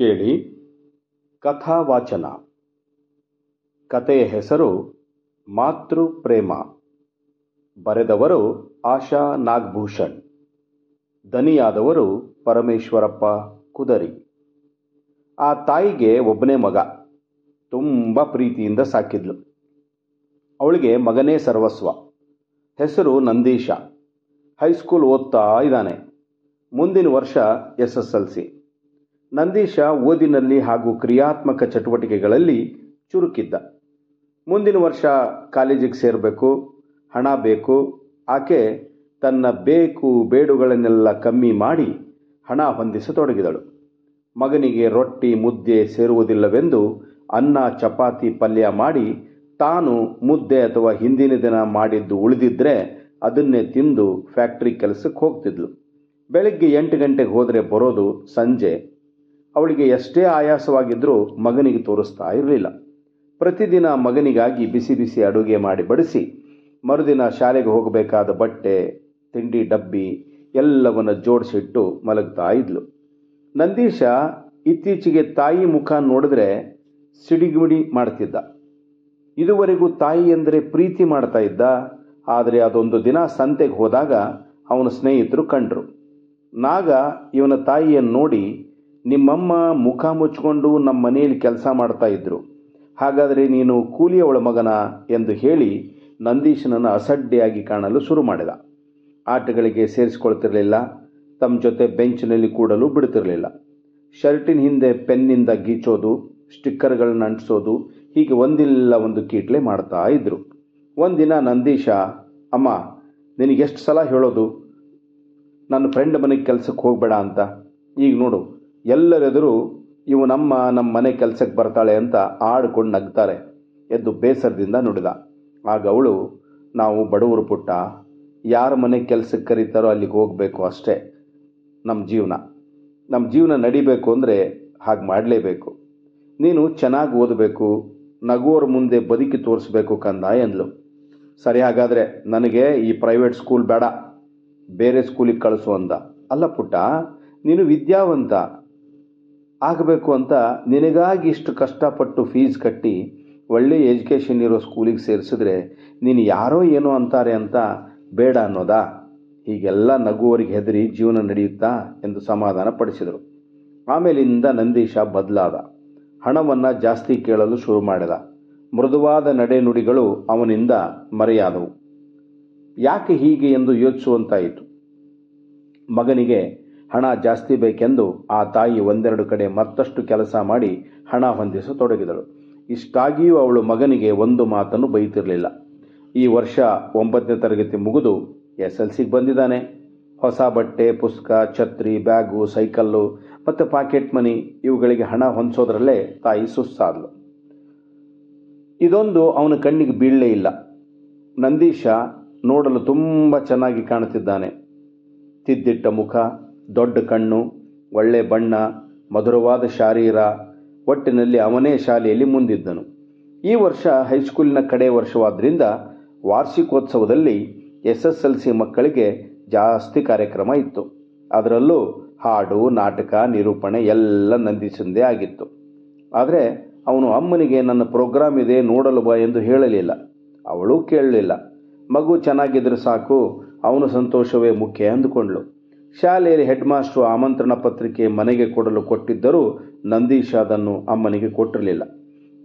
ಕೇಳಿ, ಕಥಾವಾಚನ. ಕಥೆಯ ಹೆಸರು ಮಾತೃ ಪ್ರೇಮ ಬರೆದವರು ಆಶಾ ನಾಗಭೂಷಣ್. ದನಿಯಾದವರು ಪರಮೇಶ್ವರಪ್ಪ ಕುದರಿ. ಆ ತಾಯಿಗೆ ಒಬ್ಬನೇ ಮಗ. ತುಂಬ ಪ್ರೀತಿಯಿಂದ ಸಾಕಿದ್ಲು. ಅವಳಿಗೆ ಮಗನೇ ಸರ್ವಸ್ವ. ಹೆಸರು ನಂದೀಶ. ಹೈಸ್ಕೂಲ್ ಓದ್ತಾ ಇದ್ದಾನೆ. ಮುಂದಿನ ವರ್ಷ S S L C. Nandisha ಓದಿನಲ್ಲಿ ಹಾಗೂ ಕ್ರಿಯಾತ್ಮಕ ಚಟುವಟಿಕೆಗಳಲ್ಲಿ ಚುರುಕಿದ್ದ. ಮುಂದಿನ ವರ್ಷ ಕಾಲೇಜಿಗೆ ಸೇರಬೇಕು, ಹಣ ಬೇಕು. ಆಕೆ ತನ್ನ ಬೇಕು ಬೇಡುಗಳನ್ನೆಲ್ಲ ಕಮ್ಮಿ ಮಾಡಿ ಹಣ ಹೊಂದಿಸತೊಡಗಿದಳು. ಮಗನಿಗೆ ರೊಟ್ಟಿ, ಮುದ್ದೆ ಸೇರುವುದಿಲ್ಲವೆಂದು ಅನ್ನ, ಚಪಾತಿ, ಪಲ್ಯ ಮಾಡಿ ತಾನು ಮುದ್ದೆ ಅಥವಾ ಹಿಂದಿನ ದಿನ ಮಾಡಿದ್ದು ಉಳಿದಿದ್ದರೆ ಅದನ್ನೇ ತಿಂದು ಫ್ಯಾಕ್ಟ್ರಿ ಕೆಲಸಕ್ಕೆ ಹೋಗ್ತಿದ್ಲು. ಬೆಳಗ್ಗೆ ಎಂಟು ಗಂಟೆಗೆ ಹೋದರೆ ಬರೋದು ಸಂಜೆ. ಅವಳಿಗೆ ಎಷ್ಟೇ ಆಯಾಸವಾಗಿದ್ದರೂ ಮಗನಿಗೆ ತೋರಿಸ್ತಾ ಇರಲಿಲ್ಲ. ಪ್ರತಿದಿನ ಮಗನಿಗಾಗಿ ಬಿಸಿ ಬಿಸಿ ಅಡುಗೆ ಮಾಡಿ ಬಡಿಸಿ, ಮರುದಿನ ಶಾಲೆಗೆ ಹೋಗಬೇಕಾದ ಬಟ್ಟೆ, ತಿಂಡಿ, ಡಬ್ಬಿ ಎಲ್ಲವನ್ನು ಜೋಡಿಸಿಟ್ಟು ಮಲಗ್ತಾ ಇದ್ಲು. ನಂದೀಶ ಇತ್ತೀಚೆಗೆ ತಾಯಿ ಮುಖ ನೋಡಿದ್ರೆ ಸಿಡಿಗುಡಿ ಮಾಡ್ತಿದ್ದ. ಇದುವರೆಗೂ ತಾಯಿ ಎಂದರೆ ಪ್ರೀತಿ ಮಾಡ್ತಾ ಇದ್ದ, ಆದರೆ ಅದೊಂದು ದಿನ ಸಂತೆಗೆ ಹೋದಾಗ ಅವನ ಸ್ನೇಹಿತರು ಕಂಡರು. ನಾಗ ಇವನ ತಾಯಿಯನ್ನು ನೋಡಿ ನಿಮ್ಮಮ್ಮ ಮುಖ ಮುಚ್ಕೊಂಡು ನಮ್ಮ ಮನೆಯಲ್ಲಿ ಕೆಲಸ ಮಾಡ್ತಾ ಇದ್ರು. ಹಾಗಾದರೆ ನೀನು ಕೂಲಿಯವಳ ಮಗನ ಎಂದು ಹೇಳಿ ನಂದೀಶನನ್ನು ಅಸಡ್ಡೆಯಾಗಿ ಕಾಣಲು ಶುರು ಮಾಡಿದ. ಆಟಗಳಿಗೆ ಸೇರಿಸಿಕೊಳ್ತಿರಲಿಲ್ಲ ತಮ್ಮ ಜೊತೆ ಬೆಂಚಿನಲ್ಲಿ ಕೂಡಲು ಬಿಡ್ತಿರಲಿಲ್ಲ ಶರ್ಟಿನ ಹಿಂದೆ ಪೆನ್ನಿಂದ ಗೀಚೋದು, ಸ್ಟಿಕ್ಕರ್ಗಳನ್ನ ಅಂಟಿಸೋದು, ಹೀಗೆ ಒಂದಿಲ್ಲ ಒಂದು ಕೀಟ್ಲೆ ಮಾಡ್ತಾ ಇದ್ರು. ಒಂದಿನ ನಂದೀಶ, ಅಮ್ಮ, ನಿನಗೆಷ್ಟು ಸಲ ಹೇಳೋದು? ನನ್ನ ಫ್ರೆಂಡ್ ಮನೆಗೆ ಕೆಲಸಕ್ಕೆ ಹೋಗಬೇಡ ಅಂತ. ಈಗ ನೋಡು ಎಲ್ಲರೆದುರು ಇವು ನಮ್ಮ ನಮ್ಮ ಮನೆ ಕೆಲಸಕ್ಕೆ ಬರ್ತಾಳೆ ಅಂತ ಆಡ್ಕೊಂಡು ನಗ್ತಾರೆ, ಎದ್ದು ಬೇಸರದಿಂದ ನುಡಿದ. ಆಗ ಅವಳು, ನಾವು ಬಡವರು ಪುಟ್ಟ, ಯಾರ ಮನೆ ಕೆಲಸಕ್ಕೆ ಕರೀತಾರೋ ಅಲ್ಲಿಗೆ ಹೋಗಬೇಕು ಅಷ್ಟೇ, ನಮ್ಮ ಜೀವನ. ನಮ್ಮ ಜೀವನ ನಡಿಬೇಕು ಅಂದರೆ ಹಾಗೆ ಮಾಡಲೇಬೇಕು. ನೀನು ಚೆನ್ನಾಗಿ ಓದಬೇಕು ನಗುವರ ಮುಂದೆ ಬದುಕಿ ತೋರಿಸ್ಬೇಕು ಕಂದ ಎಂದ್ಲು. ಸರಿ, ಹಾಗಾದರೆ ನನಗೆ ಈ ಪ್ರೈವೇಟ್ ಸ್ಕೂಲ್ ಬೇಡ, ಬೇರೆ ಸ್ಕೂಲಿಗೆ ಕಳಿಸು ಅಂದ. ಅಲ್ಲ ಪುಟ್ಟ, ನೀನು ವಿದ್ಯಾವಂತ ಆಗಬೇಕು ಅಂತ ನಿನಗಾಗಿ ಇಷ್ಟು ಕಷ್ಟಪಟ್ಟು ಫೀಸ್ ಕಟ್ಟಿ ಒಳ್ಳೆಯ ಎಜುಕೇಷನ್ ಇರೋ ಸ್ಕೂಲಿಗೆ ಸೇರಿಸಿದ್ರೆ ನೀನು ಯಾರೋ ಏನೋ ಅಂತಾರೆ ಅಂತ ಬೇಡ ಅನ್ನೋದಾ? ಹೀಗೆಲ್ಲ ನಗುವವರಿಗೆ ಹೆದರಿ ಜೀವನ ನಡೆಯುತ್ತಾ ಎಂದು ಸಮಾಧಾನ ಪಡಿಸಿದರು. ಆಮೇಲಿಂದ ನಂದೀಶ ಬದಲಾದ. ಹಣವನ್ನು ಜಾಸ್ತಿ ಕೇಳಲು ಶುರು ಮಾಡಿದ. ಮೃದುವಾದ ನಡೆನುಡಿಗಳು ಅವನಿಂದ ಮರೆಯಾದವು. ಯಾಕೆ ಹೀಗೆ ಎಂದು ಯೋಚಿಸುವಂತಾಯಿತು. ಮಗನಿಗೆ ಹಣ ಜಾಸ್ತಿ ಬೇಕೆಂದು ಆ ತಾಯಿ ಒಂದೆರಡು ಕಡೆ ಮತ್ತಷ್ಟು ಕೆಲಸ ಮಾಡಿ ಹಣ ಹೊಂದಿಸತೊಡಗಿದಳು. ಇಷ್ಟಾಗಿಯೂ ಅವಳು ಮಗನಿಗೆ ಒಂದು ಮಾತನ್ನು ಬೈತಿರಲಿಲ್ಲ. ಈ ವರ್ಷ ಒಂಬತ್ತನೇ ತರಗತಿ ಮುಗಿದು ಎಸ್ ಎಲ್ ಸಿಗೆ ಬಂದಿದ್ದಾನೆ. ಹೊಸ ಬಟ್ಟೆ, ಪುಸ್ತಕ, ಛತ್ರಿ, ಬ್ಯಾಗು, ಸೈಕಲ್ಲು ಮತ್ತು ಪಾಕೆಟ್ ಮನಿ ಇವುಗಳಿಗೆ ಹಣ ಹೊಂದಿಸೋದ್ರಲ್ಲೇ ತಾಯಿ ಸುಸ್ತಾದ್ಲು. ಇದೊಂದು ಅವನ ಕಣ್ಣಿಗೆ ಬೀಳಲೇ ಇಲ್ಲ. ನಂದೀಶ ನೋಡಲು ತುಂಬ ಚೆನ್ನಾಗಿ ಕಾಣುತ್ತಿದ್ದಾನೆ. ತಿದ್ದಿಟ್ಟ ಮುಖ ದೊಡ್ಡ ಕಣ್ಣು, ಒಳ್ಳೆ ಬಣ್ಣ, ಮಧುರವಾದ ಶಾರೀರ. ಒಟ್ಟಿನಲ್ಲಿ ಅವನೇ ಶಾಲೆಯಲ್ಲಿ ಮುಂದಿದ್ದನು. ಈ ವರ್ಷ ಹೈಸ್ಕೂಲಿನ ಕಡೆ ವರ್ಷವಾದ್ದರಿಂದ ವಾರ್ಷಿಕೋತ್ಸವದಲ್ಲಿ ಎಸ್ ಎಸ್ ಎಲ್ ಸಿ ಮಕ್ಕಳಿಗೆ ಜಾಸ್ತಿ ಕಾರ್ಯಕ್ರಮ ಇತ್ತು. ಅದರಲ್ಲೂ ಹಾಡು, ನಾಟಕ, ನಿರೂಪಣೆ ಎಲ್ಲ ನಂದಿಸಂದೇ ಆಗಿತ್ತು. ಆದರೆ ಅವನು ಅಮ್ಮನಿಗೆ, ನನ್ನ ಪ್ರೋಗ್ರಾಮ್ ಇದೆ, ನೋಡಲು ಬಾ ಎಂದು ಹೇಳಲಿಲ್ಲ. ಅವಳು ಕೇಳಲಿಲ್ಲ. ಮಗು ಚೆನ್ನಾಗಿದ್ರೆ ಸಾಕು, ಅವನ ಸಂತೋಷವೇ ಮುಖ್ಯ ಅಂದುಕೊಂಡ್ಳು. ಶಾಲೆಯಲ್ಲಿ ಹೆಡ್ ಮಾಸ್ಟ್ರು ಆಮಂತ್ರಣ ಪತ್ರಿಕೆ ಮನೆಗೆ ಕೊಡಲು ಕೊಟ್ಟಿದ್ದರೂ ನಂದೀಶ ಅದನ್ನು ಅಮ್ಮನಿಗೆ ಕೊಟ್ಟಿರಲಿಲ್ಲ.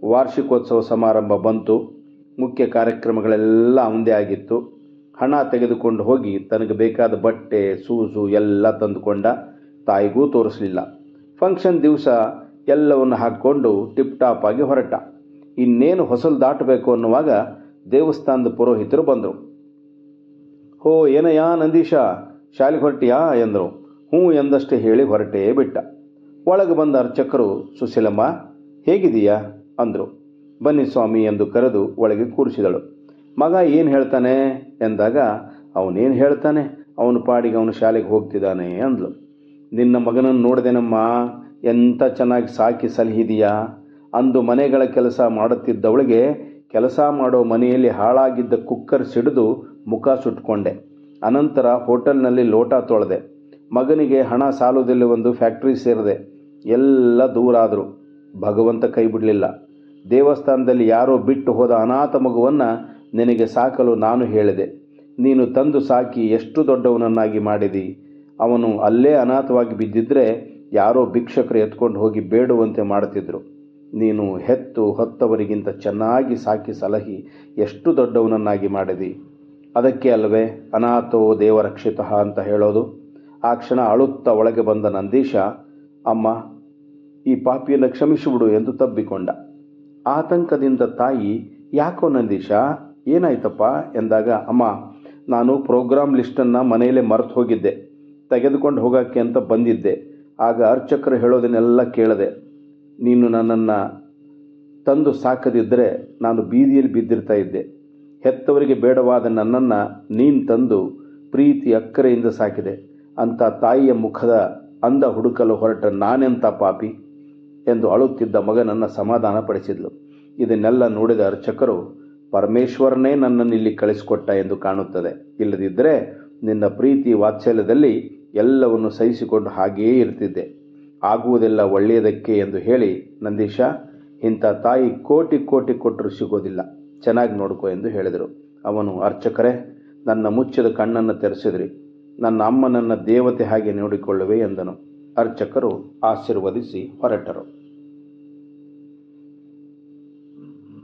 ವಾರ್ಷಿಕೋತ್ಸವ ಸಮಾರಂಭ ಬಂತು. ಮುಖ್ಯ ಕಾರ್ಯಕ್ರಮಗಳೆಲ್ಲ ಅವಂದೇ ಆಗಿತ್ತು. ಹಣ ತೆಗೆದುಕೊಂಡು ಹೋಗಿ ತನಗೆ ಬೇಕಾದ ಬಟ್ಟೆ, ಸೂಸು ಎಲ್ಲ ತಂದುಕೊಂಡ ತಾಯಿಗೂ ತೋರಿಸಲಿಲ್ಲ. ಫಂಕ್ಷನ್ ದಿವಸ ಎಲ್ಲವನ್ನು ಹಾಕ್ಕೊಂಡು ಟಿಪ್ ಟಾಪ್ ಆಗಿ ಹೊರಟ. ಇನ್ನೇನು ಹೊಸಲು ದಾಟಬೇಕು ಅನ್ನುವಾಗ ದೇವಸ್ಥಾನದ ಪುರೋಹಿತರು ಬಂದರು. ಓ ಏನಯ್ಯ ನಂದೀಶ? ಶಾಲೆಗೆ ಹೊರಟಿಯಾ ಎಂದರು. ಹ್ಞೂ ಎಂದಷ್ಟೇ ಹೇಳಿ ಹೊರಟೇ ಬಿಟ್ಟ. ಒಳಗೆ ಬಂದ ಅರ್ಚಕರು, ಸುಶೀಲಮ್ಮ ಹೇಗಿದೀಯಾ ಅಂದರು. ಬನ್ನಿ ಸ್ವಾಮಿ ಎಂದು ಕರೆದು ಒಳಗೆ ಕೂರಿಸಿದಳು. ಮಗ ಏನು ಹೇಳ್ತಾನೆ? ಎಂದಾಗ, ಅವನೇನು ಹೇಳ್ತಾನೆ? ಅವನು ಪಾಡಿಗೆ ಅವನು ಶಾಲೆಗೆ ಹೋಗ್ತಿದ್ದಾನೆ ಅಂದಳು ನಿನ್ನ ಮಗನನ್ನು ನೋಡಿದೆನಮ್ಮ? ಎಂಥ ಚೆನ್ನಾಗಿ ಸಾಕಿ ಸಲಹಿದೀಯಾ? ಅಂದು ಮನೆಗಳ ಕೆಲಸ ಮಾಡುತ್ತಿದ್ದವಳಿಗೆ ಕೆಲಸ ಮಾಡೋ ಮನೆಯಲ್ಲಿ ಹಾಳಾಗಿದ್ದ ಕುಕ್ಕರ್ ಸಿಡಿದು ಮುಖ ಸುಟ್ಕೊಂಡೆ. ಅನಂತರ ಹೋಟೆಲ್ನಲ್ಲಿ ಲೋಟ ತೊಳೆದೆ. ಮಗನಿಗೆ ಹಣ ಸಾಲುವುದಿಲ್ಲವೆಂದು ಫ್ಯಾಕ್ಟ್ರಿ ಸೇರಿದೆ. ಎಲ್ಲ ದೂರಾದರು ಭಗವಂತ ಕೈ ಬಿಡಲಿಲ್ಲ. ದೇವಸ್ಥಾನದಲ್ಲಿ ಯಾರೋ ಬಿಟ್ಟು ಹೋದ ಅನಾಥ ಮಗುವನ್ನು ನಿನಗೆ ಸಾಕಲು ನಾನು ಹೇಳಿದೆ. ನೀನು ತಂದು ಸಾಕಿ ಎಷ್ಟು ದೊಡ್ಡವನನ್ನಾಗಿ ಮಾಡಿದಿ? ಅವನು ಅಲ್ಲೇ ಅನಾಥವಾಗಿ ಬಿದ್ದಿದ್ರೆ ಯಾರೋ ಭಿಕ್ಷಕರು ಎತ್ಕೊಂಡು ಹೋಗಿ ಬೇಡುವಂತೆ ಮಾಡುತ್ತಿದ್ದರು ನೀನು ಹೆತ್ತು ಹೊತ್ತವರಿಗಿಂತ ಚೆನ್ನಾಗಿ ಸಾಕಿ ಸಲಹಿ ಎಷ್ಟು ದೊಡ್ಡವನನ್ನಾಗಿ ಮಾಡಿದಿ? ಅದಕ್ಕೆ ಅಲ್ವೇ ಅನಾಥೋ ದೇವರಕ್ಷಿತ ಅಂತ ಹೇಳೋದು. ಆ ಕ್ಷಣ ಅಳುತ್ತ ಒಳಗೆ ಬಂದ ನಂದೀಶ, ಅಮ್ಮ, ಈ ಪಾಪಿಯನ್ನು ಕ್ಷಮಿಸಿಬಿಡು ಎಂದು ತಬ್ಬಿಕೊಂಡ. ಆತಂಕದಿಂದ ತಾಯಿ, ಯಾಕೋ ನಂದೀಶ, ಏನಾಯ್ತಪ್ಪ? ಎಂದಾಗ, ಅಮ್ಮ, ನಾನು ಪ್ರೋಗ್ರಾಮ್ ಲಿಸ್ಟನ್ನು ಮನೆಯಲ್ಲೇ ಮರೆತು ಹೋಗಿದ್ದೆ. ತೆಗೆದುಕೊಂಡು ಹೋಗೋಕ್ಕೆ ಅಂತ ಬಂದಿದ್ದೆ. ಆಗ ಅರ್ಚಕರು ಹೇಳೋದನ್ನೆಲ್ಲ ಕೇಳಿದೆ, ನೀನು ನನ್ನನ್ನು ತಂದು ಸಾಕದಿದ್ದರೆ ನಾನು ಬೀದಿಯಲ್ಲಿ ಬಿದ್ದಿರ್ತಾ ಇದ್ದೆ. ಹೆತ್ತವರಿಗೆ ಬೇಡವಾದ ನನ್ನನ್ನು ನೀನು ತಂದು ಪ್ರೀತಿ ಅಕ್ಕರೆಯಿಂದ ಸಾಕಿದೆ. ಅಂತ ತಾಯಿಯ ಮುಖದ ಅಂದ ಹುಡುಕಲು ಹೊರಟ ನಾನೆಂಥ ಪಾಪಿ? ಎಂದು ಅಳುತ್ತಿದ್ದ ಮಗನನ್ನು ಸಮಾಧಾನಪಡಿಸಿದ್ಲು ಇದನ್ನೆಲ್ಲ ನೋಡಿದ ಅರ್ಚಕರು, ಪರಮೇಶ್ವರನೇ ನನ್ನನ್ನು ಇಲ್ಲಿ ಕಳಿಸಿಕೊಟ್ಟ ಎಂದು ಕಾಣುತ್ತದೆ. ಇಲ್ಲದಿದ್ದರೆ ನಿನ್ನ ಪ್ರೀತಿ ವಾತ್ಸಲ್ಯದಲ್ಲಿ ಎಲ್ಲವನ್ನು ಸಹಿಸಿಕೊಂಡು ಹಾಗೆಯೇ ಇರ್ತಿದ್ದೆ. ಆಗುವುದೆಲ್ಲ ಒಳ್ಳೆಯದಕ್ಕೆ ಎಂದು ಹೇಳಿ, ನಂದೀಶ, ಇಂಥ ತಾಯಿ ಕೋಟಿ ಕೋಟಿ ಕೊಟ್ಟರು ಸಿಗೋದಿಲ್ಲ. ಚೆನ್ನಾಗಿ ನೋಡ್ಕೋ ಎಂದು ಹೇಳಿದರು. ಅವನು, ಅರ್ಚಕರೇ, ನನ್ನ ಮುಚ್ಚಿದ ಕಣ್ಣನ್ನು ತೆರೆಸಿದ್ರಿ. ನನ್ನ ಅಮ್ಮನನ್ನ ದೇವತೆ ಹಾಗೆ ನೋಡಿಕೊಳ್ಳುವೆ ಎಂದನು. ಅರ್ಚಕರು ಆಶೀರ್ವದಿಸಿ ಹೊರಟರು.